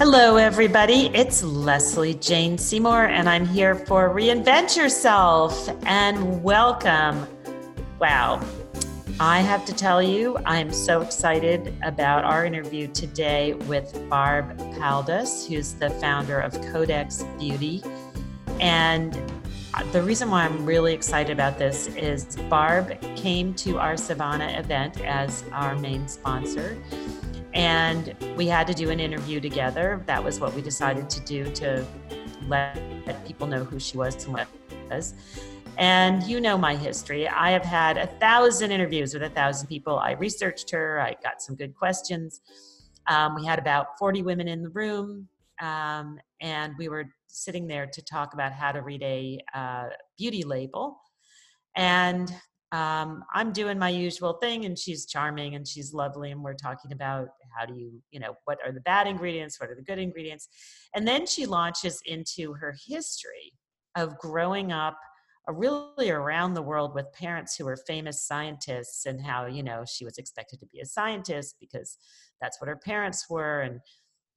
Hello, everybody. It's Lesley Jane Seymour, and I'm here for Reinvent Yourself and welcome. Wow. I have to tell you, I'm so excited about our interview today with Barb Paldus, who's the founder of Codex Beauty. And the reason why I'm really excited about this is Barb came to our Savannah event as our main sponsor and we had to do an interview together. That was what we decided to do to let, people know who she was and what was. And you know my history. I have had a thousand interviews with a thousand people. I researched her, I got some good questions. Um, we had about 40 women in the room, um, and we were sitting there to talk about how to read a uh, beauty label. And um, I'm doing my usual thing, and she's charming and she's lovely, and we're talking about how do you, you know, what are the bad ingredients, what are the good ingredients, and then she launches into her history of growing up uh, really around the world with parents who were famous scientists and how you know she was expected to be a scientist because that's what her parents were and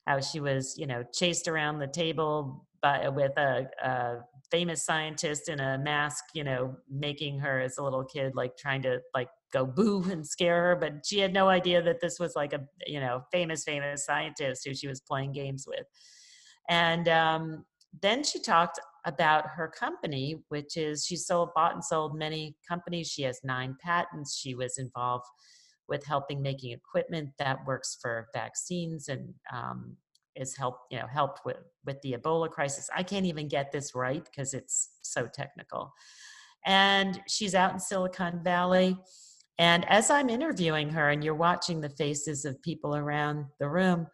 how she was you know chased around the table by with a, a famous scientist in a mask, you know, making her as a little kid, like trying to like go boo and scare her. But she had no idea that this was like a, you know, famous, famous scientist who she was playing games with. And um, then she talked about her company, which is she sold, bought and sold many companies. She has nine patents. She was involved with helping making equipment that works for vaccines and um, is help you know helped with with the ebola crisis i can't even get this right because it's so technical and she's out in silicon valley and as i'm interviewing her and you're watching the faces of people around the room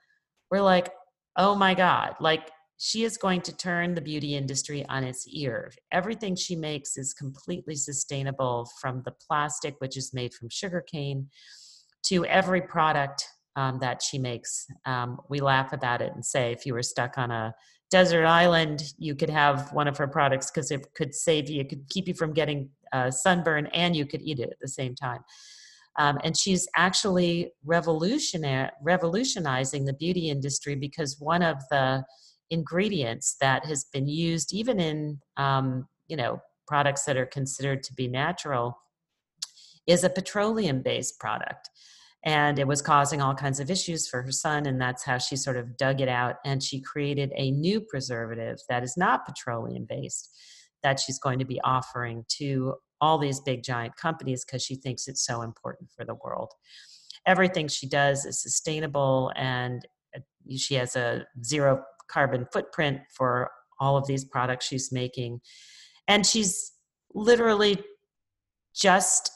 we're like oh my god like she is going to turn the beauty industry on its ear. Everything she makes is completely sustainable from the plastic, which is made from sugarcane, to every product um, that she makes. Um, we laugh about it and say if you were stuck on a desert island, you could have one of her products because it could save you, it could keep you from getting uh, sunburn, and you could eat it at the same time. Um, and she's actually revolutionizing the beauty industry because one of the ingredients that has been used, even in um, you know products that are considered to be natural, is a petroleum-based product and it was causing all kinds of issues for her son and that's how she sort of dug it out and she created a new preservative that is not petroleum based that she's going to be offering to all these big giant companies because she thinks it's so important for the world. Everything she does is sustainable and uh, she has a zero carbon footprint for all of these products she's making. And she's literally just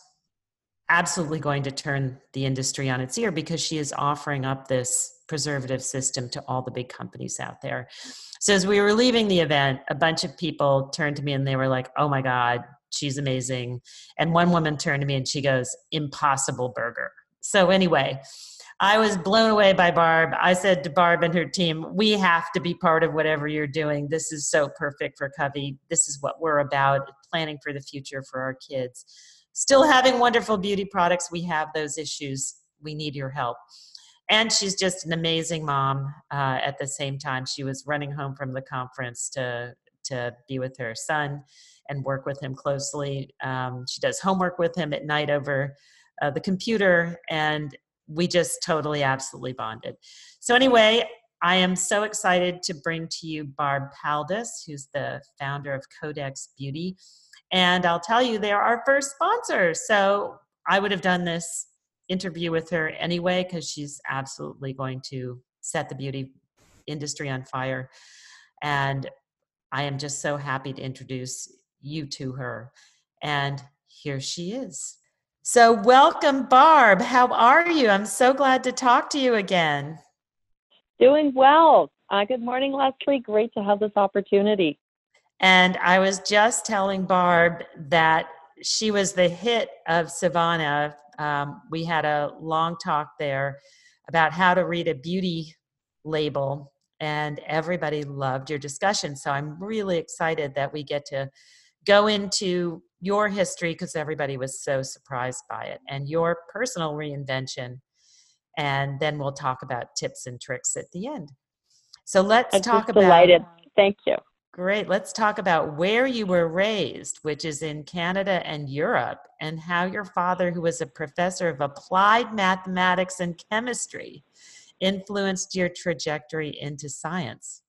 absolutely going to turn the industry on its ear because she is offering up this preservative system to all the big companies out there. So as we were leaving the event, a bunch of people turned to me and they were like, "Oh my god, she's amazing." And one woman turned to me and she goes, "Impossible burger." So anyway, I was blown away by Barb. I said to Barb and her team, "We have to be part of whatever you're doing. This is so perfect for Covey. This is what we're about, planning for the future for our kids." Still having wonderful beauty products, we have those issues. We need your help. And she's just an amazing mom. Uh, at the same time, she was running home from the conference to to be with her son and work with him closely. Um, she does homework with him at night over uh, the computer, and we just totally, absolutely bonded. So anyway, I am so excited to bring to you Barb Paldus, who's the founder of Codex Beauty. And I'll tell you, they're our first sponsor. So I would have done this interview with her anyway because she's absolutely going to set the beauty industry on fire. And I am just so happy to introduce you to her. And here she is. So, welcome, Barb. How are you? I'm so glad to talk to you again. Doing well. Uh, good morning, Lesley. Great to have this opportunity. And I was just telling Barb that she was the hit of Savannah. Um, we had a long talk there about how to read a beauty label, and everybody loved your discussion. So I'm really excited that we get to go into your history because everybody was so surprised by it and your personal reinvention. And then we'll talk about tips and tricks at the end. So let's I'm talk about. delighted. Thank you. Great. Let's talk about where you were raised, which is in Canada and Europe, and how your father, who was a professor of applied mathematics and chemistry, influenced your trajectory into science.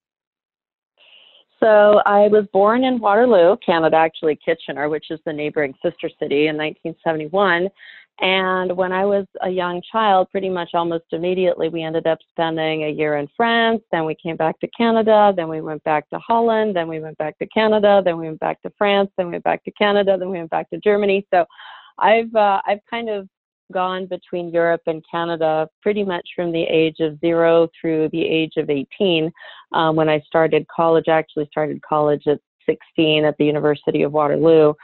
So I was born in Waterloo, Canada, actually Kitchener, which is the neighboring sister city, in 1971. And when I was a young child, pretty much almost immediately, we ended up spending a year in France. Then we came back to Canada. Then we went back to Holland. Then we went back to Canada. Then we went back to France. Then we went back to Canada. Then we went back to Germany. So I've uh, I've kind of gone between Europe and Canada pretty much from the age of zero through the age of 18. Um, when I started college, I actually started college at 16 at the University of Waterloo.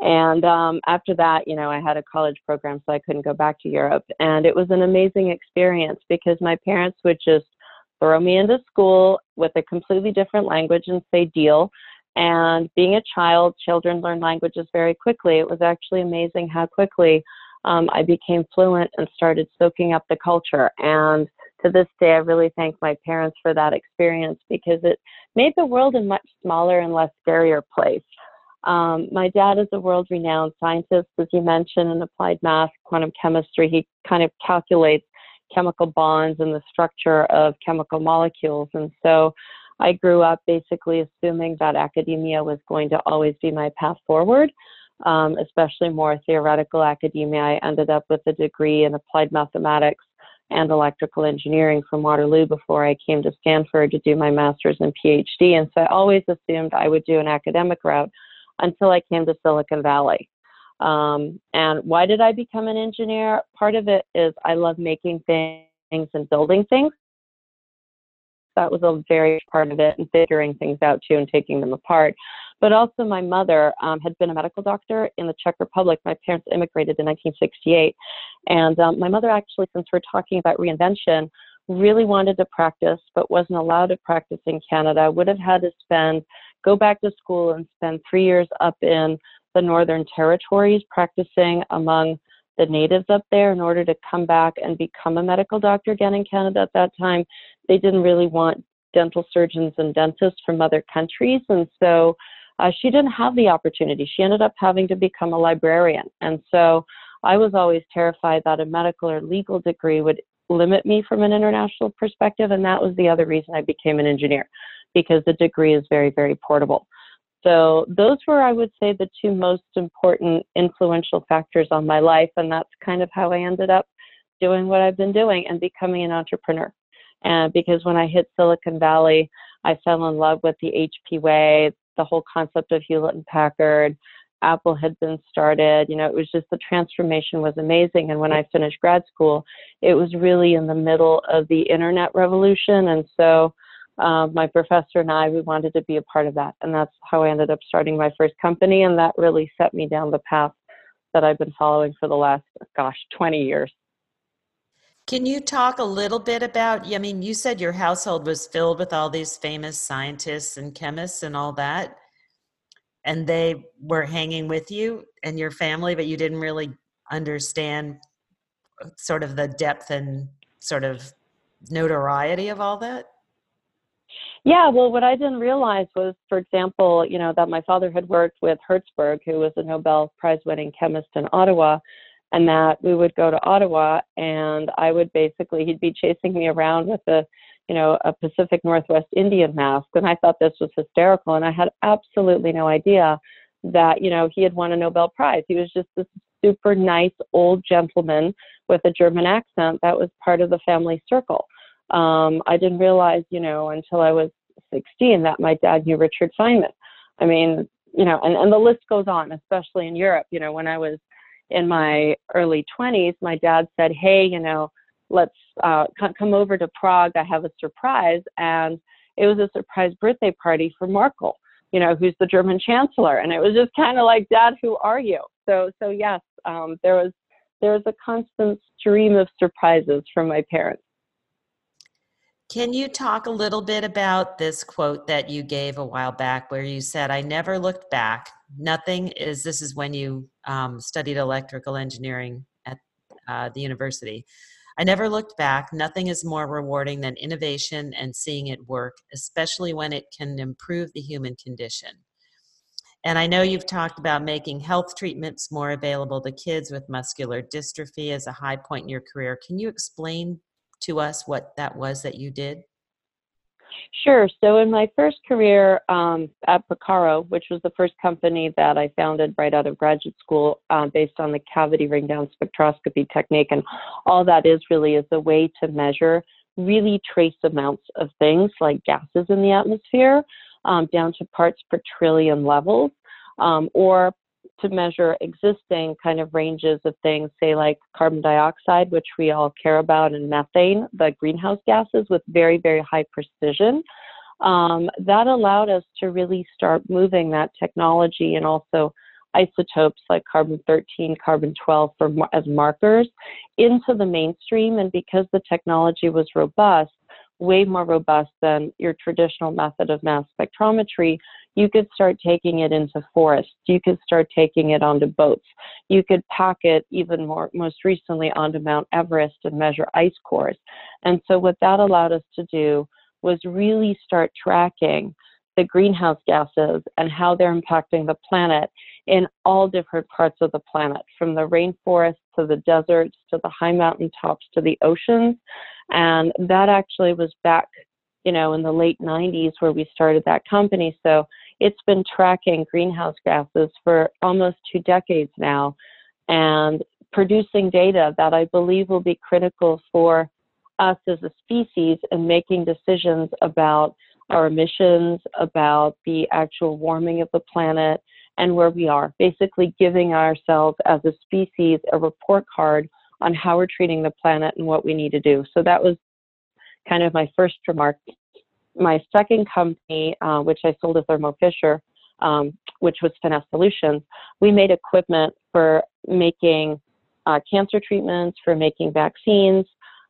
And um, after that, you know, I had a college program, so I couldn't go back to Europe. And it was an amazing experience because my parents would just throw me into school with a completely different language and say, deal. And being a child, children learn languages very quickly. It was actually amazing how quickly um, I became fluent and started soaking up the culture. And to this day, I really thank my parents for that experience because it made the world a much smaller and less scarier place. Um, my dad is a world renowned scientist, as you mentioned, in applied math, quantum chemistry. He kind of calculates chemical bonds and the structure of chemical molecules. And so I grew up basically assuming that academia was going to always be my path forward, um, especially more theoretical academia. I ended up with a degree in applied mathematics and electrical engineering from Waterloo before I came to Stanford to do my master's and PhD. And so I always assumed I would do an academic route until I came to Silicon Valley. Um, and why did I become an engineer? Part of it is I love making things and building things. That was a very part of it, and figuring things out too and taking them apart. But also, my mother um, had been a medical doctor in the Czech Republic. My parents immigrated in 1968. And um, my mother, actually, since we're talking about reinvention, really wanted to practice but wasn't allowed to practice in Canada, would have had to spend go back to school and spend three years up in the Northern Territories practicing among the natives up there in order to come back and become a medical doctor again in Canada at that time. They didn't really want dental surgeons and dentists from other countries. And so uh, she didn't have the opportunity. She ended up having to become a librarian. And so I was always terrified that a medical or legal degree would limit me from an international perspective. And that was the other reason I became an engineer because the degree is very, very portable. So those were, I would say, the two most important influential factors on my life, and that's kind of how I ended up doing what I've been doing and becoming an entrepreneur. And because when I hit Silicon Valley, I fell in love with the HP way, the whole concept of Hewlett and Packard. Apple had been started. You know, it was just the transformation was amazing. And when I finished grad school, it was really in the middle of the internet revolution. And so um, my professor and I, we wanted to be a part of that. And that's how I ended up starting my first company. And that really set me down the path that I've been following for the last, gosh, 20 years. Can you talk a little bit about? I mean, you said your household was filled with all these famous scientists and chemists and all that, and they were hanging with you and your family, but you didn't really understand uh, sort of the depth and sort of notoriety of all that? Yeah, well, what I didn't realize was, for example, you know, that my father had worked with Herzberg, who was a Nobel Prize winning chemist in Ottawa, and that we would go to Ottawa and I would basically, he'd be chasing me around with a, you know, a Pacific Northwest Indian mask. And I thought this was hysterical. And I had absolutely no idea that, you know, he had won a Nobel Prize. He was just this super nice old gentleman with a German accent that was part of the family circle. Um, I didn't realize, you know, until I was 16 that my dad knew Richard Feynman. I mean, you know, and, and the list goes on, especially in Europe. You know, when I was in my early 20s, my dad said, Hey, you know, let's uh, come over to Prague. I have a surprise. And it was a surprise birthday party for Merkel, you know, who's the German chancellor. And it was just kind of like, Dad, who are you? So, so yes, um, there was there was a constant stream of surprises from my parents. Can you talk a little bit about this quote that you gave a while back where you said, I never looked back. Nothing is, this is when you um, studied electrical engineering at uh, the university. I never looked back. Nothing is more rewarding than innovation and seeing it work, especially when it can improve the human condition. And I know you've talked about making health treatments more available to kids with muscular dystrophy as a high point in your career. Can you explain to us what that was that you did? Sure. So in my first career um, at Picarro, which was the first company that I founded right out of graduate school, uh, based on the cavity ring down spectroscopy technique, and all that is really is a way to measure really trace amounts of things like gases in the atmosphere um, down to parts per trillion levels, um, or to measure existing kind of ranges of things, say like carbon dioxide, which we all care about, and methane, the greenhouse gases, with very, very high precision. Um, that allowed us to really start moving that technology and also isotopes like carbon 13, carbon 12 for, as markers into the mainstream. And because the technology was robust, way more robust than your traditional method of mass spectrometry, you could start taking it into forests. You could start taking it onto boats. You could pack it even more, most recently onto Mount Everest and measure ice cores. And so what that allowed us to do was really start tracking the greenhouse gases and how they're impacting the planet in all different parts of the planet, from the rainforests to the deserts to the high mountain tops to the oceans. And that actually was back, you know, in the late 90s where we started that company. So it's been tracking greenhouse gases for almost two decades now and producing data that I believe will be critical for us as a species in making decisions about our emissions, about the actual warming of the planet, and where we are. Basically, giving ourselves as a species a report card on how we're treating the planet and what we need to do. So that was kind of my first remark my second company, uh, which I sold to Thermo Fisher, um, which was Finesse Solutions, we made equipment for making uh, cancer treatments, for making vaccines,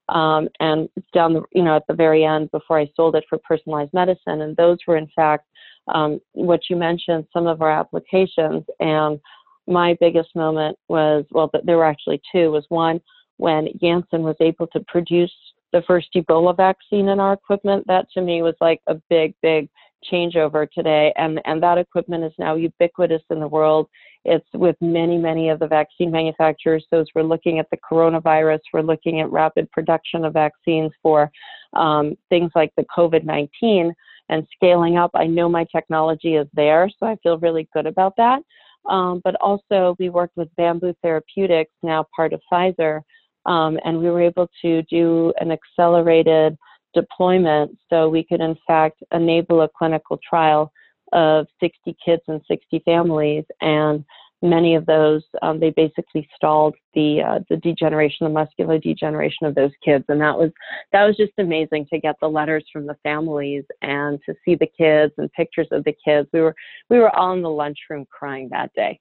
um, and down the, you know, at the very end before I sold it for personalized medicine. And those were, in fact, um, what you mentioned, some of our applications. And my biggest moment was, well, there were actually two, was one when Janssen was able to produce the first Ebola vaccine in our equipment. That to me was like a big, big changeover today. And, and that equipment is now ubiquitous in the world. It's with many, many of the vaccine manufacturers. So as we're looking at the coronavirus, we're looking at rapid production of vaccines for um, things like the COVID 19 and scaling up. I know my technology is there, so I feel really good about that. Um, but also, we worked with Bamboo Therapeutics, now part of Pfizer, um, and we were able to do an accelerated deployment so we could, in fact, enable a clinical trial of 60 kids and 60 families. And many of those, um, they basically stalled the uh, the degeneration, the muscular degeneration of those kids, and that was that was just amazing to get the letters from the families and to see the kids and pictures of the kids. We were we were all in the lunchroom crying that day.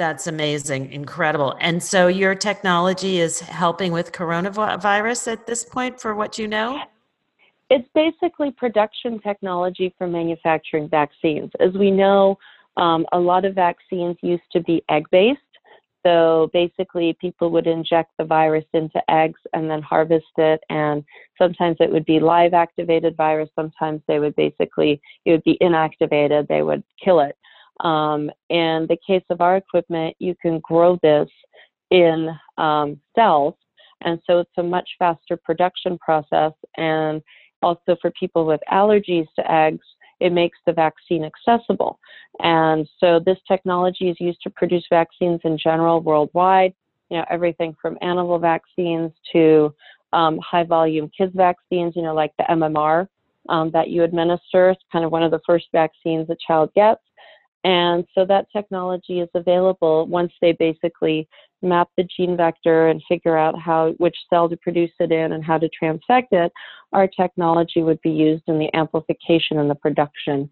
That's amazing, incredible. And so your technology is helping with coronavirus at this point, for what you know? It's basically production technology for manufacturing vaccines. As we know, um, a lot of vaccines used to be egg based. So basically, people would inject the virus into eggs and then harvest it. And sometimes it would be live activated virus. Sometimes they would basically, it would be inactivated. They would kill it. Um, in the case of our equipment, you can grow this in um, cells, and so it's a much faster production process. And also for people with allergies to eggs, it makes the vaccine accessible. And so this technology is used to produce vaccines in general worldwide. You know, everything from animal vaccines to um, high volume kids vaccines. You know, like the MMR um, that you administer. It's kind of one of the first vaccines a child gets. And so that technology is available once they basically map the gene vector and figure out how which cell to produce it in and how to transfect it. Our technology would be used in the amplification and the production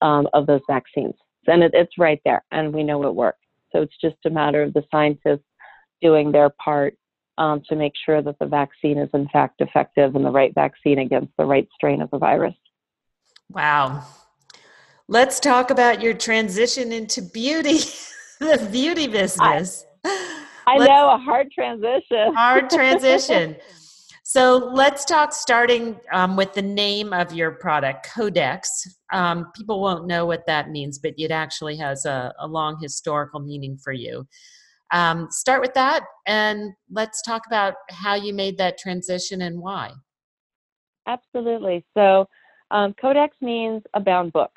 um, of those vaccines. And it, it's right there, and we know it works. So it's just a matter of the scientists doing their part um, to make sure that the vaccine is in fact effective and the right vaccine against the right strain of the virus. Wow, Let's talk about your transition into beauty, the beauty business. I, I know a hard transition. hard transition. So let's talk starting um, with the name of your product, Codex. Um, people won't know what that means, but it actually has a, a long historical meaning for you. Um, start with that and let's talk about how you made that transition and why. Absolutely. So, um, Codex means a bound book.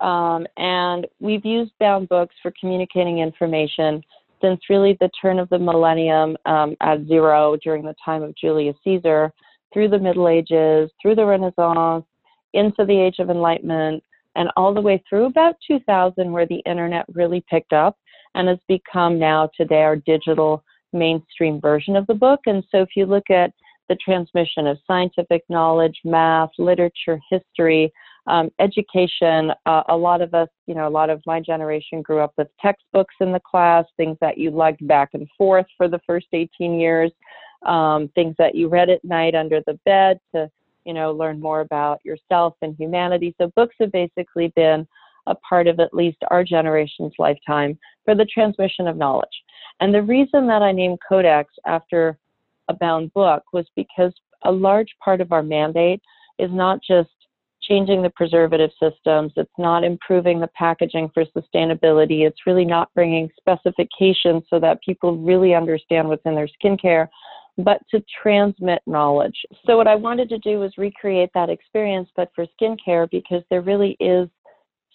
Um, and we've used bound books for communicating information since really the turn of the millennium um, at zero during the time of Julius Caesar, through the Middle Ages, through the Renaissance, into the Age of Enlightenment, and all the way through about 2000, where the internet really picked up and has become now today our digital mainstream version of the book. And so if you look at the transmission of scientific knowledge, math, literature, history, um, education. Uh, a lot of us, you know, a lot of my generation grew up with textbooks in the class, things that you lugged back and forth for the first 18 years, um, things that you read at night under the bed to, you know, learn more about yourself and humanity. So books have basically been a part of at least our generation's lifetime for the transmission of knowledge. And the reason that I named Codex after a bound book was because a large part of our mandate is not just changing the preservative systems. It's not improving the packaging for sustainability. It's really not bringing specifications so that people really understand what's in their skincare, but to transmit knowledge. So, what I wanted to do was recreate that experience, but for skincare, because there really is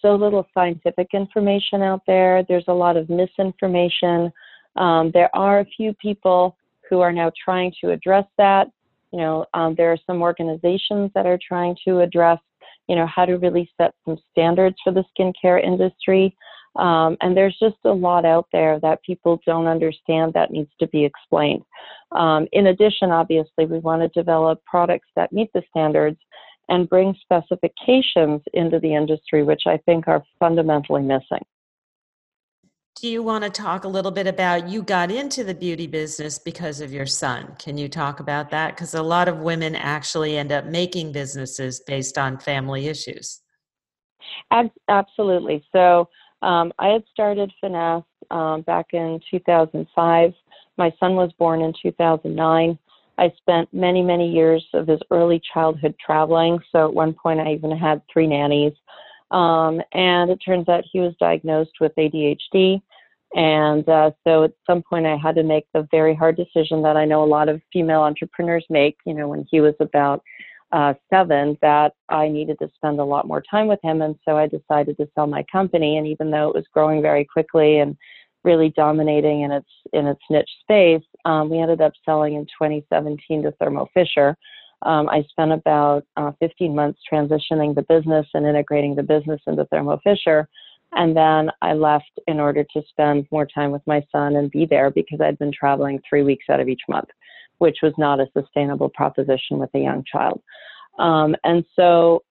so little scientific information out there. There's a lot of misinformation. Um, there are a few people who are now trying to address that. You know, um, there are some organizations that are trying to address you know, how to really set some standards for the skincare industry. Um, and there's just a lot out there that people don't understand that needs to be explained. Um, in addition, obviously, we want to develop products that meet the standards and bring specifications into the industry, which I think are fundamentally missing. Do you want to talk a little bit about you got into the beauty business because of your son? Can you talk about that? Because a lot of women actually end up making businesses based on family issues. Absolutely. So um, I had started Finesse um, back in 2005. My son was born in 2009. I spent many, many years of his early childhood traveling. So at one point, I even had three nannies. Um, and it turns out he was diagnosed with ADHD. And uh, so at some point, I had to make the very hard decision that I know a lot of female entrepreneurs make, you know, when he was about uh, seven, that I needed to spend a lot more time with him. And so I decided to sell my company. And even though it was growing very quickly and really dominating in its in its niche space, um, we ended up selling in 2017 to Thermo Fisher. Um, I spent about uh, 15 months transitioning the business and integrating the business into Thermo Fisher. And then I left in order to spend more time with my son and be there because I'd been traveling three weeks out of each month, which was not a sustainable proposition with a young child. Um, and so,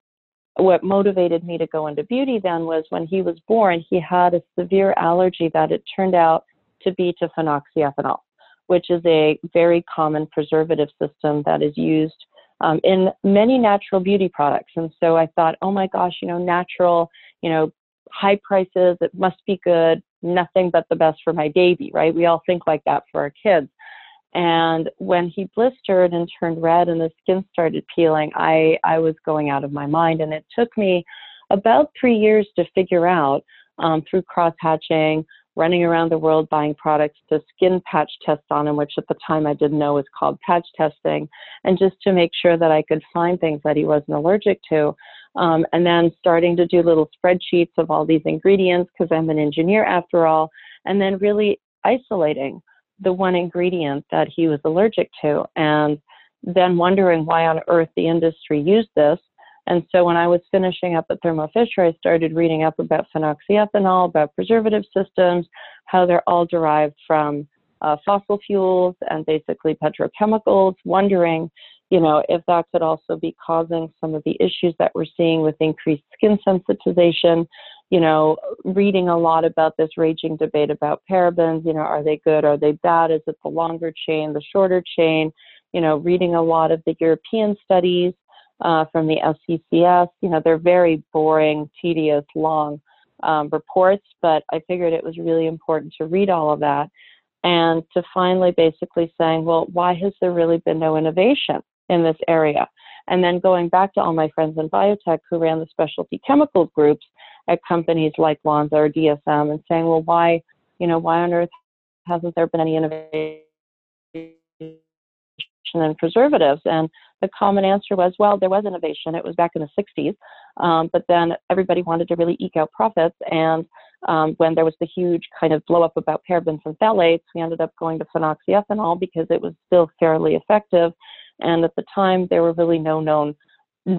what motivated me to go into beauty then was when he was born, he had a severe allergy that it turned out to be to phenoxyethanol, which is a very common preservative system that is used um, in many natural beauty products. And so I thought, oh my gosh, you know, natural, you know, high prices, it must be good, nothing but the best for my baby, right? We all think like that for our kids. And when he blistered and turned red and the skin started peeling, I, I was going out of my mind. And it took me about three years to figure out um, through cross hatching, running around the world buying products to skin patch test on him, which at the time I didn't know was called patch testing, and just to make sure that I could find things that he wasn't allergic to. Um, and then starting to do little spreadsheets of all these ingredients because I'm an engineer after all, and then really isolating the one ingredient that he was allergic to, and then wondering why on earth the industry used this. And so when I was finishing up at Thermo Fisher, I started reading up about phenoxyethanol, about preservative systems, how they're all derived from uh, fossil fuels and basically petrochemicals, wondering, you know, if that could also be causing some of the issues that we're seeing with increased skin sensitization. You know, reading a lot about this raging debate about parabens. You know, are they good? Are they bad? Is it the longer chain, the shorter chain? You know, reading a lot of the European studies uh, from the SCCS. You know, they're very boring, tedious, long um, reports, but I figured it was really important to read all of that. and to finally basically saying, well, why has there really been no innovation in this area? And then going back to all my friends in biotech who ran the specialty chemicals groups at companies like Lonza or DSM and saying, well, why, you know, why on earth hasn't there been any innovation in preservatives? And the common answer was, well, there was innovation. It was back in the 60s, um, but then everybody wanted to really eke out profits. And um, when there was the huge kind of blow up about parabens and phthalates, we ended up going to phenoxyethanol because it was still fairly effective. And at the time, there were really no known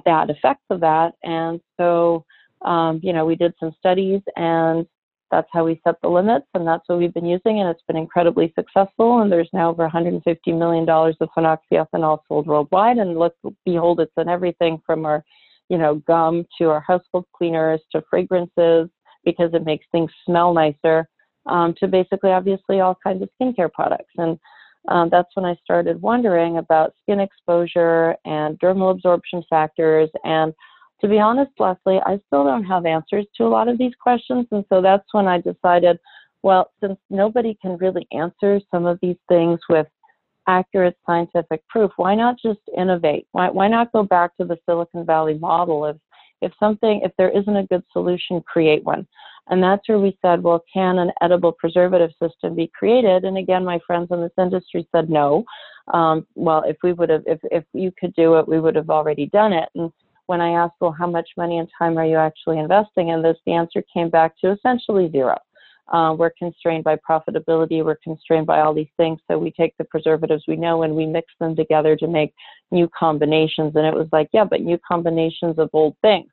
bad effects of that. And so, um, you know, we did some studies and that's how we set the limits and that's what we've been using and it's been incredibly successful and there's now over $150 million of phenoxyethanol sold worldwide and look behold it's in everything from our you know gum to our household cleaners to fragrances because it makes things smell nicer um, to basically obviously all kinds of skincare products and um, that's when I started wondering about skin exposure and dermal absorption factors. And to be honest, Lesley, I still don't have answers to a lot of these questions. And so that's when I decided, well, since nobody can really answer some of these things with accurate scientific proof, why not just innovate? Why, why not go back to the Silicon Valley model if something, if there isn't a good solution, create one. And that's where we said, well, can an edible preservative system be created? And again, my friends in this industry said no. Um, well, if we would have, if, if you could do it, we would have already done it. And when I asked, well, how much money and time are you actually investing in this? The answer came back to essentially zero. Uh, we're constrained by profitability. We're constrained by all these things. So we take the preservatives we know and we mix them together to make new combinations. And it was like, yeah, but new combinations of old things.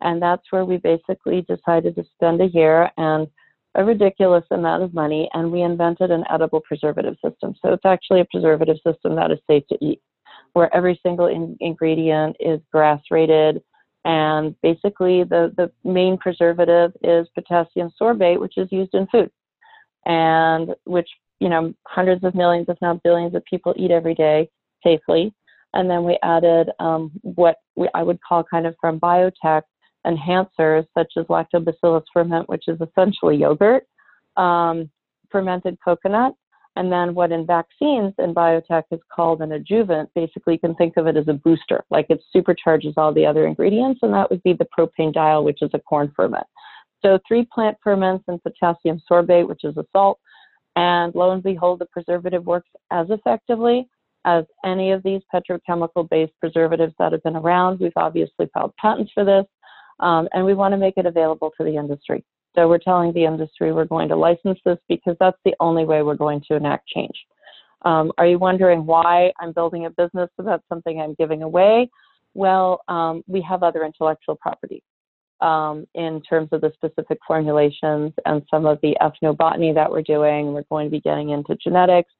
And that's where we basically decided to spend a year and a ridiculous amount of money, and we invented an edible preservative system. So it's actually a preservative system that is safe to eat, where every single in- ingredient is GRAS rated. And basically, the, the main preservative is potassium sorbate, which is used in food, and which you know hundreds of millions, if not billions, of people eat every day safely. And then we added um, what we, I would call kind of from biotech enhancers such as lactobacillus ferment, which is essentially yogurt, um, fermented coconut, and then what in vaccines and biotech is called an adjuvant. Basically, you can think of it as a booster, like it supercharges all the other ingredients, and that would be the propanediol, which is a corn ferment. So three plant ferments and potassium sorbate, which is a salt, and lo and behold, the preservative works as effectively as any of these petrochemical based preservatives that have been around. We've obviously filed patents for this um, and we want to make it available to the industry. So we're telling the industry we're going to license this because that's the only way we're going to enact change. Um, are you wondering why I'm building a business that's something I'm giving away? Well, um, we have other intellectual property um, in terms of the specific formulations and some of the ethnobotany that we're doing. We're going to be getting into genetics.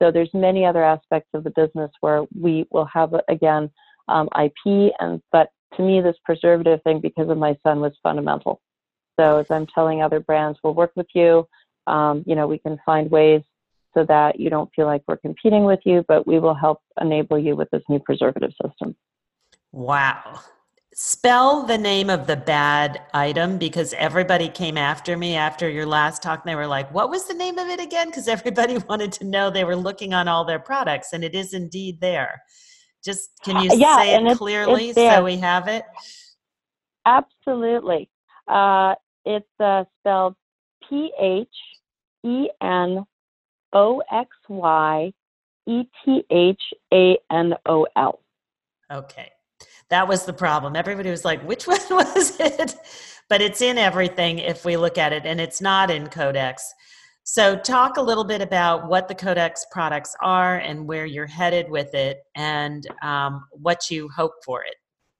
So there's many other aspects of the business where we will have again um, IP and but to me, this preservative thing, because of my son, was fundamental. So as I'm telling other brands, we'll work with you. Um, you know, we can find ways so that you don't feel like we're competing with you, but we will help enable you with this new preservative system. Wow. Spell the name of the bad item because everybody came after me after your last talk and they were like, What was the name of it again? Because everybody wanted to know they were looking on all their products and it is indeed there. Just can you yeah, say it it's, clearly it's so we have it? Absolutely. Uh, it's uh, spelled P H E N O X Y E T H A N O L. Okay. That was the problem. Everybody was like, which one was it? But it's in everything if we look at it, and it's not in Codex. So, talk a little bit about what the Codex products are and where you're headed with it and um, what you hope for it.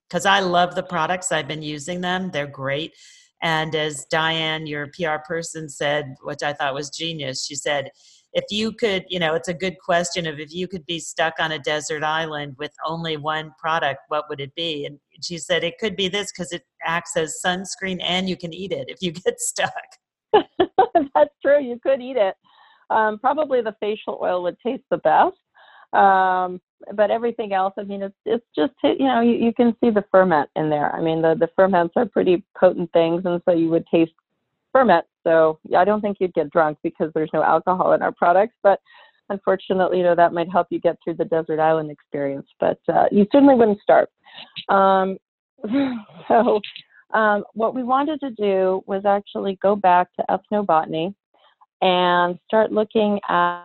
Because I love the products, I've been using them, they're great. And as Diane, your PR person, said, which I thought was genius, she said, if you could, you know, it's a good question of if you could be stuck on a desert island with only one product, what would it be? And she said, it could be this because it acts as sunscreen and you can eat it if you get stuck. That's true. You could eat it. Um, probably the facial oil would taste the best. Um, but everything else, I mean, it's it's just you know you, you can see the ferment in there. I mean, the the ferments are pretty potent things, and so you would taste ferment So I don't think you'd get drunk because there's no alcohol in our products, but unfortunately, you know, that might help you get through the desert island experience, but uh, you certainly wouldn't starve. Um, so um, what we wanted to do was actually go back to ethnobotany and start looking at,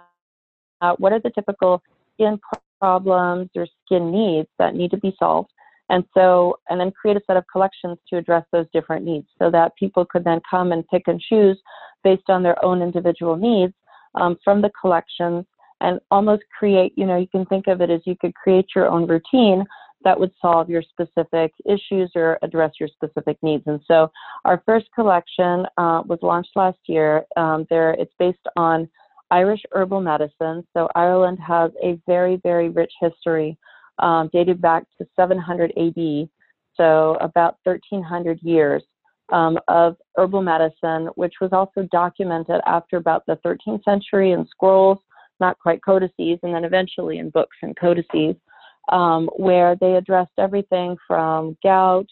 at what are the typical skin problems or skin needs that need to be solved. And so, and then create a set of collections to address those different needs so that people could then come and pick and choose based on their own individual needs um, from the collections and almost create, you know, you can think of it as you could create your own routine that would solve your specific issues or address your specific needs. And so our first collection uh, was launched last year. Um, there, it's based on Irish herbal medicine. So Ireland has a very, very rich history um, dated back to 700 AD, so about 1300 years um, of herbal medicine, which was also documented after about the 13th century in scrolls, not quite codices, and then eventually in books and codices, um, where they addressed everything from gout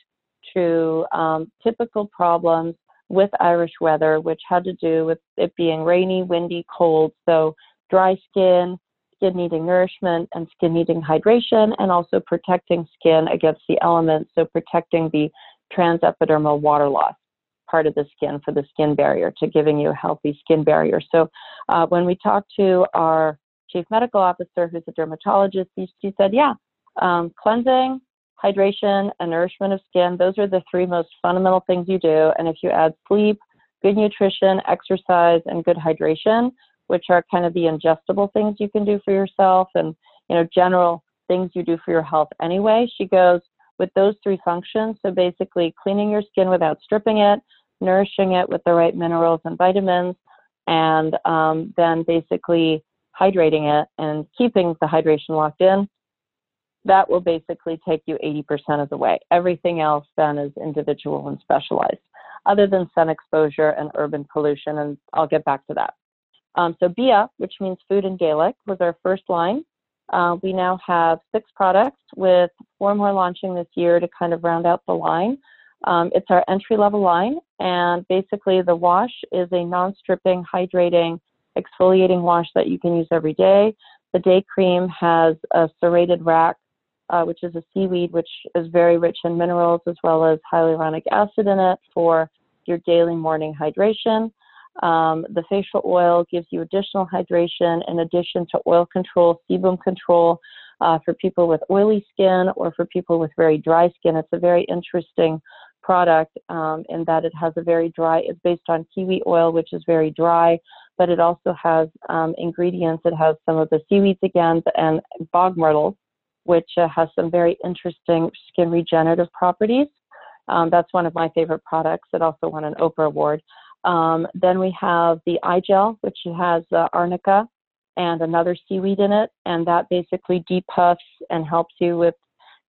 to um, typical problems with Irish weather, which had to do with it being rainy, windy, cold. So dry skin, skin needing nourishment, and skin needing hydration, and also protecting skin against the elements. So protecting the transepidermal water loss part of the skin for the skin barrier to giving you a healthy skin barrier. So uh, when we talked to our chief medical officer, who's a dermatologist, he, he said, yeah, um, cleansing, hydration, and nourishment of skin. Those are the three most fundamental things you do. And if you add sleep, good nutrition, exercise, and good hydration, which are kind of the ingestible things you can do for yourself and you know general things you do for your health anyway, she goes with those three functions. So basically, cleaning your skin without stripping it, nourishing it with the right minerals and vitamins, and um, then basically hydrating it and keeping the hydration locked in that will basically take you 80% of the way. Everything else then is individual and specialized, other than sun exposure and urban pollution, and I'll get back to that. Um, so BIA, which means food in Gaelic, was our first line. Uh, we now have six products with four more launching this year to kind of round out the line. Um, it's our entry level line, and basically the wash is a non stripping, hydrating, exfoliating wash that you can use every day. The day cream has a serrated wrack uh, which is a seaweed which is very rich in minerals as well as hyaluronic acid in it for your daily morning hydration. Um, the facial oil gives you additional hydration in addition to oil control, sebum control uh, for people with oily skin or for people with very dry skin. It's a very interesting product um, in that it has a very dry, it's based on kiwi oil, which is very dry, but it also has um, ingredients. It has some of the seaweeds again and bog myrtles, which uh, has some very interesting skin regenerative properties. Um, that's one of my favorite products. It also won an Oprah Award. Um, then we have the eye gel, which has uh, arnica and another seaweed in it, and that basically depuffs and helps you with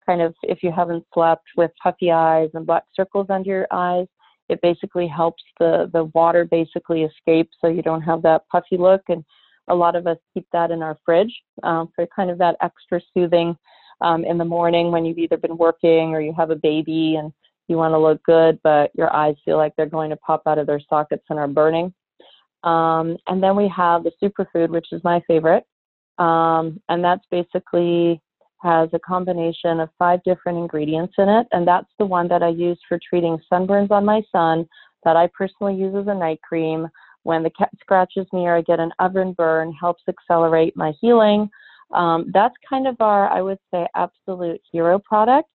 kind of if you haven't slept with puffy eyes and black circles under your eyes. It basically helps the the water basically escape, so you don't have that puffy look and a lot of us keep that in our fridge um, for kind of that extra soothing um, in the morning when you've either been working or you have a baby and you want to look good, but your eyes feel like they're going to pop out of their sockets and are burning. Um, and then we have the superfood, which is my favorite. Um, and that's basically has a combination of five different ingredients in it. And that's the one that I use for treating sunburns on my son that I personally use as a night cream when the cat scratches me or I get an oven burn, helps accelerate my healing. Um, that's kind of our, I would say, absolute hero product.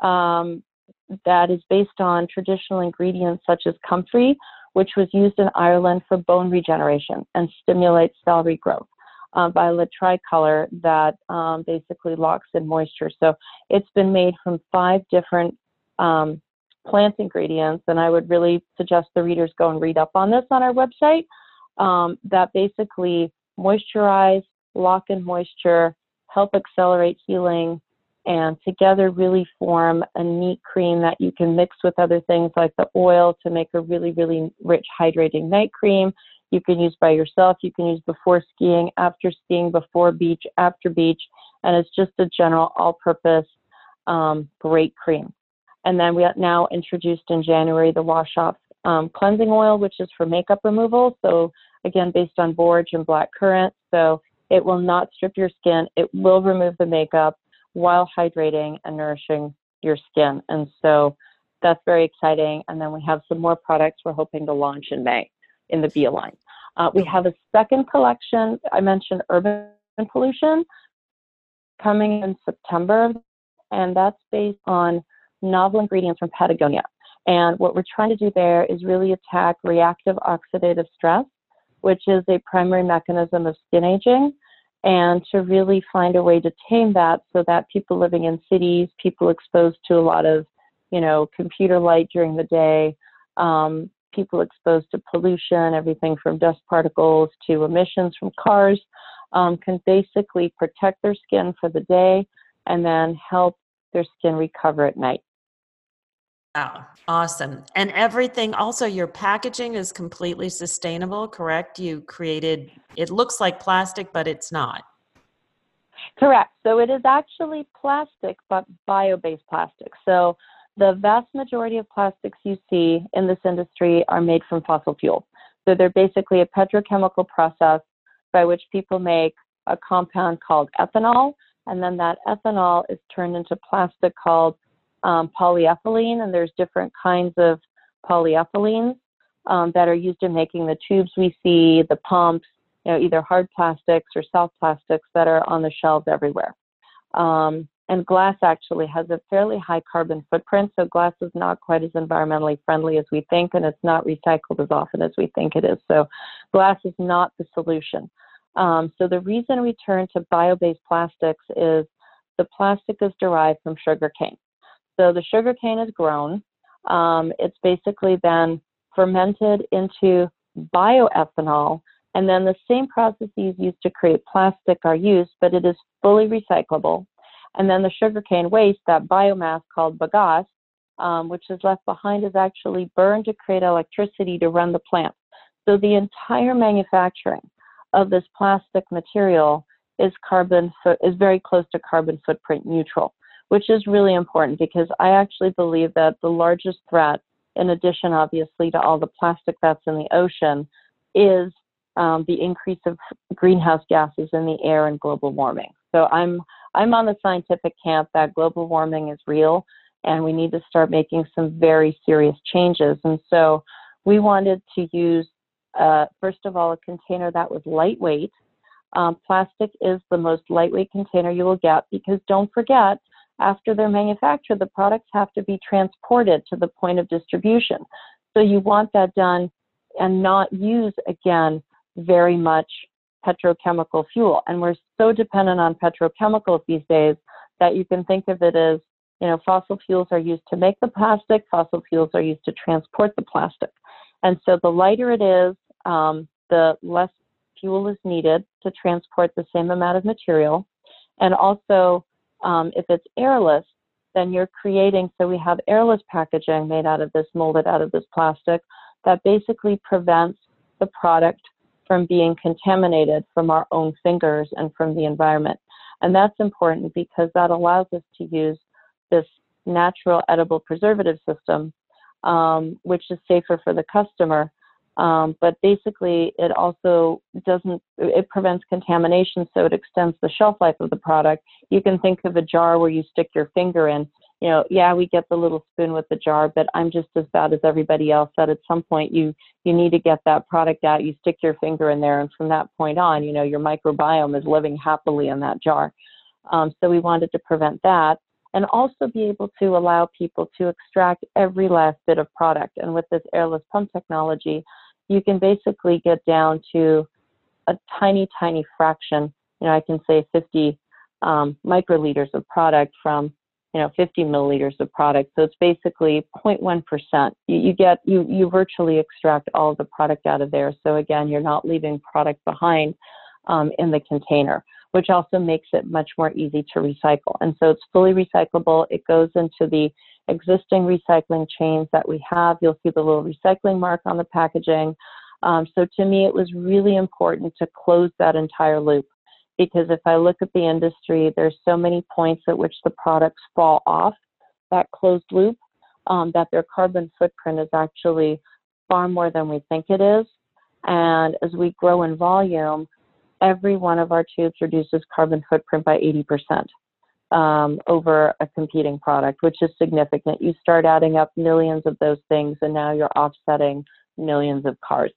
Um, that is based on traditional ingredients such as comfrey, which was used in Ireland for bone regeneration and stimulates cell regrowth. Uh, Viola tricolor that um, basically locks in moisture. So it's been made from five different um, plant ingredients, and I would really suggest the readers go and read up on this on our website. Um, that basically moisturize, lock in moisture, help accelerate healing, and together really form a neat cream that you can mix with other things like the oil to make a really, really rich hydrating night cream. You can use by yourself, you can use before skiing, after skiing, before beach, after beach, and it's just a general all purpose um, great cream. And then we now introduced in January the wash off um, cleansing oil, which is for makeup removal. So, again, based on borage and black currant. So, it will not strip your skin. It will remove the makeup while hydrating and nourishing your skin. And so, that's very exciting. And then we have some more products we're hoping to launch in May in the Bia line. Uh, we have a second collection. I mentioned urban pollution coming in September, and that's based on novel ingredients from Patagonia. And what we're trying to do there is really attack reactive oxidative stress, which is a primary mechanism of skin aging, and to really find a way to tame that so that people living in cities, people exposed to a lot of, you know, computer light during the day, um, people exposed to pollution, everything from dust particles to emissions from cars, um, can basically protect their skin for the day and then help their skin recover at night. Wow, awesome. And everything, also, your packaging is completely sustainable, correct? You created, it looks like plastic, but it's not. Correct. So it is actually plastic, but bio based plastic. So the vast majority of plastics you see in this industry are made from fossil fuel. So they're basically a petrochemical process by which people make a compound called ethanol, and then that ethanol is turned into plastic called um, polyethylene, and there's different kinds of polyethylenes um, that are used in making the tubes we see, the pumps, you know, either hard plastics or soft plastics that are on the shelves everywhere. Um, and glass actually has a fairly high carbon footprint, so glass is not quite as environmentally friendly as we think, and it's not recycled as often as we think it is. So, glass is not the solution. Um, so, the reason we turn to bio based plastics is the plastic is derived from sugar cane. So the sugar cane is grown. Um, it's basically then fermented into bioethanol, and then the same processes used to create plastic are used, but it is fully recyclable. And then the sugarcane waste, that biomass called bagasse, um, which is left behind, is actually burned to create electricity to run the plant. So the entire manufacturing of this plastic material is carbon is very close to carbon footprint neutral which is really important because I actually believe that the largest threat, in addition, obviously, to all the plastic that's in the ocean, is um, the increase of greenhouse gases in the air and global warming. So I'm I'm on the scientific camp that global warming is real, and we need to start making some very serious changes. And so we wanted to use, uh, first of all, a container that was lightweight. Um, plastic is the most lightweight container you will get because don't forget after they're manufactured, the products have to be transported to the point of distribution. So you want that done and not use, again, very much petrochemical fuel. And we're so dependent on petrochemicals these days that you can think of it as, you know, fossil fuels are used to make the plastic, fossil fuels are used to transport the plastic. And so the lighter it is, um, the less fuel is needed to transport the same amount of material. And also, um, if it's airless, then you're creating, so we have airless packaging made out of this, molded out of this plastic, that basically prevents the product from being contaminated from our own fingers and from the environment. And that's important because that allows us to use this natural edible preservative system, um, which is safer for the customer um, but basically, it also doesn't, it prevents contamination, so it extends the shelf life of the product. You can think of a jar where you stick your finger in. You know, yeah, we get the little spoon with the jar, but I'm just as bad as everybody else. That at some point you you need to get that product out. You stick your finger in there, and from that point on, you know, your microbiome is living happily in that jar. Um, so we wanted to prevent that and also be able to allow people to extract every last bit of product. And with this airless pump technology, you can basically get down to a tiny, tiny fraction. You know, I can say 50 um, microliters of product from, you know, 50 milliliters of product. So it's basically 0.1%. You, you get, you, you virtually extract all the product out of there. So again, you're not leaving product behind um, in the container, which also makes it much more easy to recycle. And so it's fully recyclable. It goes into the existing recycling chains that we have. You'll see the little recycling mark on the packaging. Um, so to me, it was really important to close that entire loop because if I look at the industry, there's so many points at which the products fall off that closed loop um, that their carbon footprint is actually far more than we think it is. And as we grow in volume, every one of our tubes reduces carbon footprint by 80% um, over a competing product, which is significant. You start adding up millions of those things, and now you're offsetting millions of cars.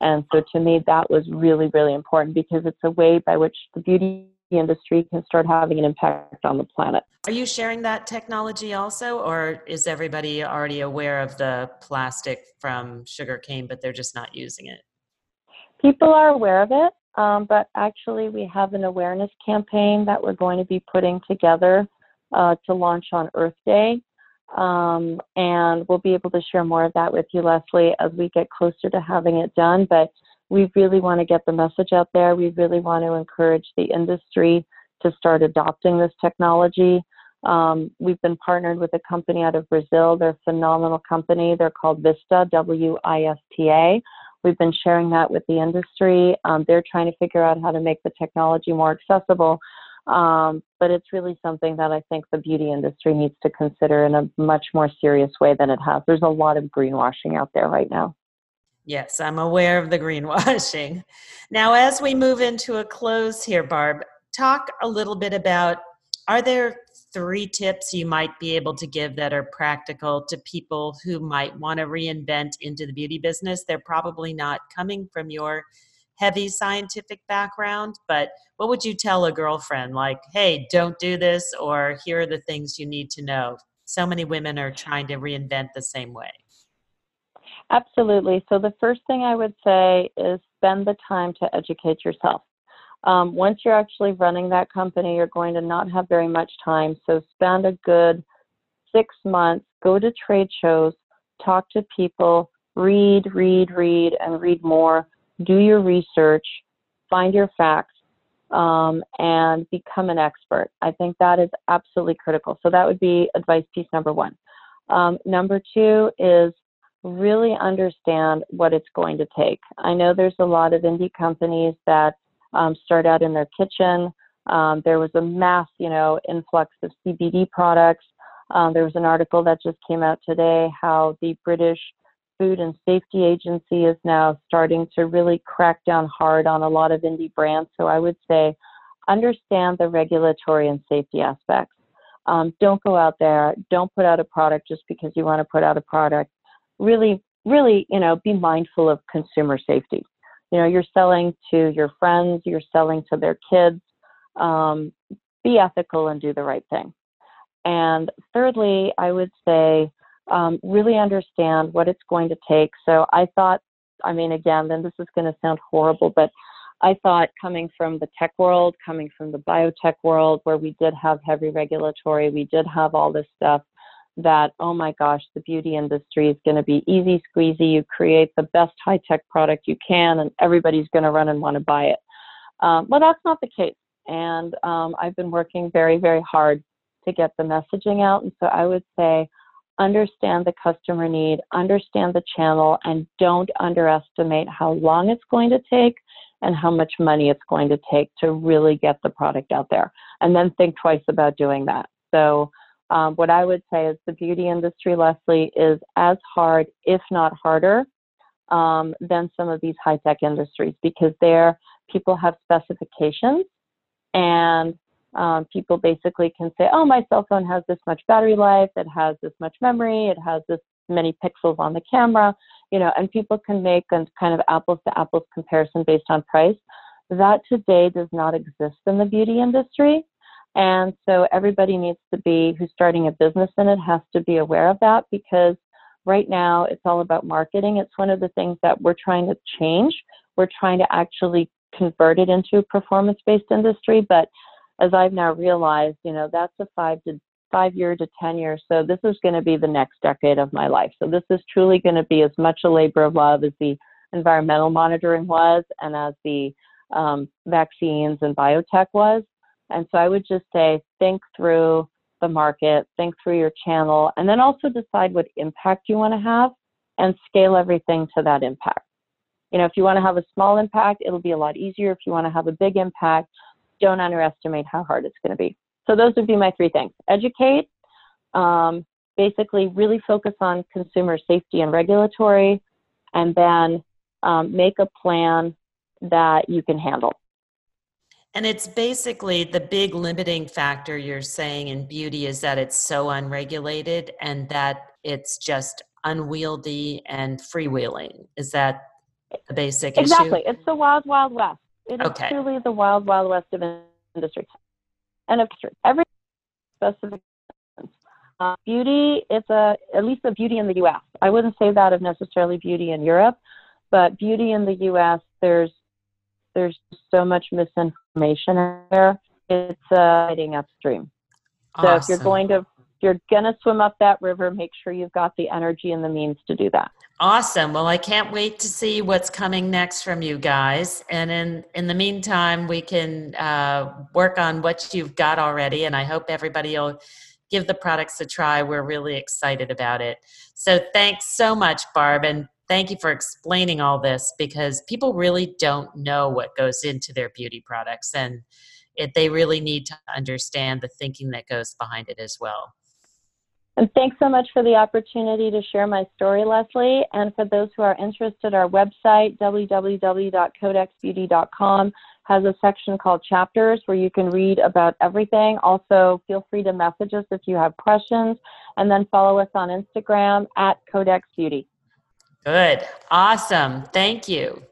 And so to me, that was really, really important because it's a way by which the beauty industry can start having an impact on the planet. Are you sharing that technology also, or is everybody already aware of the plastic from sugarcane, but they're just not using it? People are aware of it, um, but actually, we have an awareness campaign that we're going to be putting together uh, to launch on Earth Day. Um, and we'll be able to share more of that with you, Lesley, as we get closer to having it done. But we really want to get the message out there. We really want to encourage the industry to start adopting this technology. Um, we've been partnered with a company out of Brazil. They're a phenomenal company. They're called Vista, W I S T A. We've been sharing that with the industry. Um, they're trying to figure out how to make the technology more accessible. Um, but it's really something that I think the beauty industry needs to consider in a much more serious way than it has. There's a lot of greenwashing out there right now. Yes, I'm aware of the greenwashing. Now, as we move into a close here, Barb, talk a little bit about are there three tips you might be able to give that are practical to people who might want to reinvent into the beauty business? They're probably not coming from your heavy scientific background, but what would you tell a girlfriend like, hey, don't do this, or here are the things you need to know? So many women are trying to reinvent the same way. Absolutely. So, the first thing I would say is spend the time to educate yourself. Um, once you're actually running that company, you're going to not have very much time. So, spend a good six months, go to trade shows, talk to people, read, read, read, and read more. Do your research, find your facts, um, and become an expert. I think that is absolutely critical. So, that would be advice piece number one. Um, number two is really understand what it's going to take. I know there's a lot of indie companies that um, start out in their kitchen. Um, there was a mass, you know, influx of CBD products. Um, there was an article that just came out today how the British Food and Safety Agency is now starting to really crack down hard on a lot of indie brands. So I would say understand the regulatory and safety aspects. Um, don't go out there, don't put out a product just because you want to put out a product really, really, you know, be mindful of consumer safety. You know, you're selling to your friends, you're selling to their kids. Um, be ethical and do the right thing. And thirdly, I would say um, really understand what it's going to take. So I thought, I mean, again, then this is going to sound horrible, but I thought coming from the tech world, coming from the biotech world, where we did have heavy regulatory, we did have all this stuff, that, oh my gosh, the beauty industry is going to be easy squeezy. You create the best high tech product you can, and everybody's going to run and want to buy it. Um, well, that's not the case. And um, I've been working very, very hard to get the messaging out. And so I would say, understand the customer need, understand the channel, and don't underestimate how long it's going to take and how much money it's going to take to really get the product out there. And then think twice about doing that. So um, what I would say is the beauty industry, Lesley, is as hard, if not harder, um, than some of these high tech industries because there people have specifications and um, people basically can say, oh, my cell phone has this much battery life, it has this much memory, it has this many pixels on the camera, you know, and people can make a kind of apples to apples comparison based on price. That today does not exist in the beauty industry. And so everybody needs to be, who's starting a business in it, has to be aware of that because right now it's all about marketing. It's one of the things that we're trying to change. We're trying to actually convert it into a performance based industry. But as I've now realized, you know, that's a five to five year to 10 years. So this is going to be the next decade of my life. So this is truly going to be as much a labor of love as the environmental monitoring was and as the um, vaccines and biotech was. And so I would just say think through the market, think through your channel, and then also decide what impact you want to have and scale everything to that impact. You know, if you want to have a small impact, it'll be a lot easier. If you want to have a big impact, don't underestimate how hard it's going to be. So those would be my three things. Educate, um, basically really focus on consumer safety and regulatory, and then um, make a plan that you can handle. And it's basically the big limiting factor you're saying in beauty is that it's so unregulated and that it's just unwieldy and freewheeling. Is that the basic exactly. issue? It's the wild, wild west. It is Okay. truly the wild, wild west of industry. And of course, every specific uh, beauty, it's a at least the beauty in the U.S. I wouldn't say that of necessarily beauty in Europe, but beauty in the U.S. There's there's so much misinformation out there. It's uh, heading upstream. So if you're going to you're going to swim up that river, make sure you've got the energy and the means to do that. Awesome. Well, I can't wait to see what's coming next from you guys. And in in the meantime, we can uh, work on what you've got already. And I hope everybody will give the products a try. We're really excited about it. So thanks so much, Barb, and thank you for explaining all this because people really don't know what goes into their beauty products, and it, they really need to understand the thinking that goes behind it as well. And thanks so much for the opportunity to share my story, Lesley. And for those who are interested, our website, www.codexbeauty.com, has a section called chapters where you can read about everything. Also, feel free to message us if you have questions. And then follow us on Instagram at Codex Beauty. Good. Awesome. Thank you.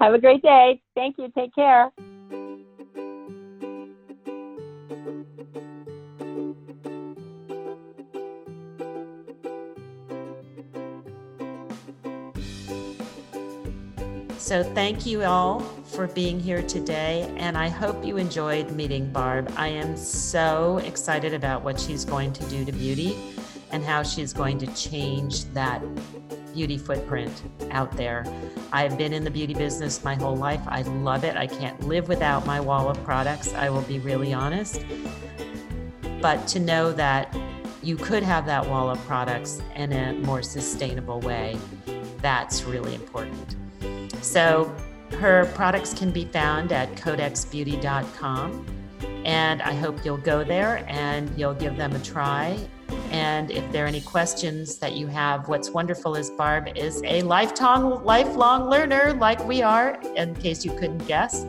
Have a great day. Thank you. Take care. So, thank you all for being here today, and I hope you enjoyed meeting Barb. I am so excited about what she's going to do to beauty and how she's going to change that beauty footprint out there. I've been in the beauty business my whole life. I love it. I can't live without my wall of products. I will be really honest. But to know that you could have that wall of products in a more sustainable way, that's really important. So her products can be found at codexbeauty.com. And I hope you'll go there and you'll give them a try. And if there are any questions that you have, what's wonderful is Barb is a lifelong, lifelong learner like we are, in case you couldn't guess.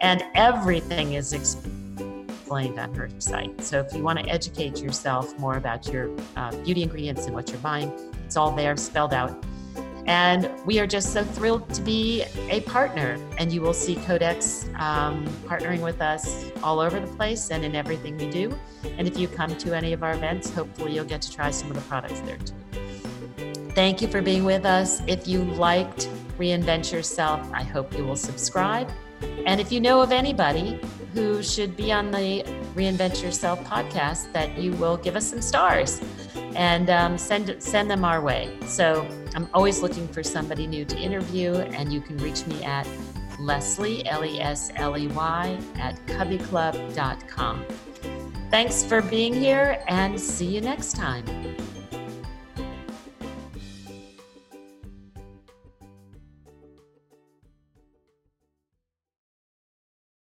And everything is explained on her site. So if you want to educate yourself more about your uh, beauty ingredients and what you're buying, it's all there spelled out. And we are just so thrilled to be a partner. And you will see Codex um, partnering with us all over the place and in everything we do. And if you come to any of our events, hopefully you'll get to try some of the products there too. Thank you for being with us. If you liked Reinvent Yourself, I hope you will subscribe. And if you know of anybody who should be on the Reinvent Yourself podcast, that you will give us some stars and um, send send them our way. So I'm always looking for somebody new to interview, and you can reach me at Lesley L E S L E Y at coveyclub.com. Thanks for being here, and see you next time.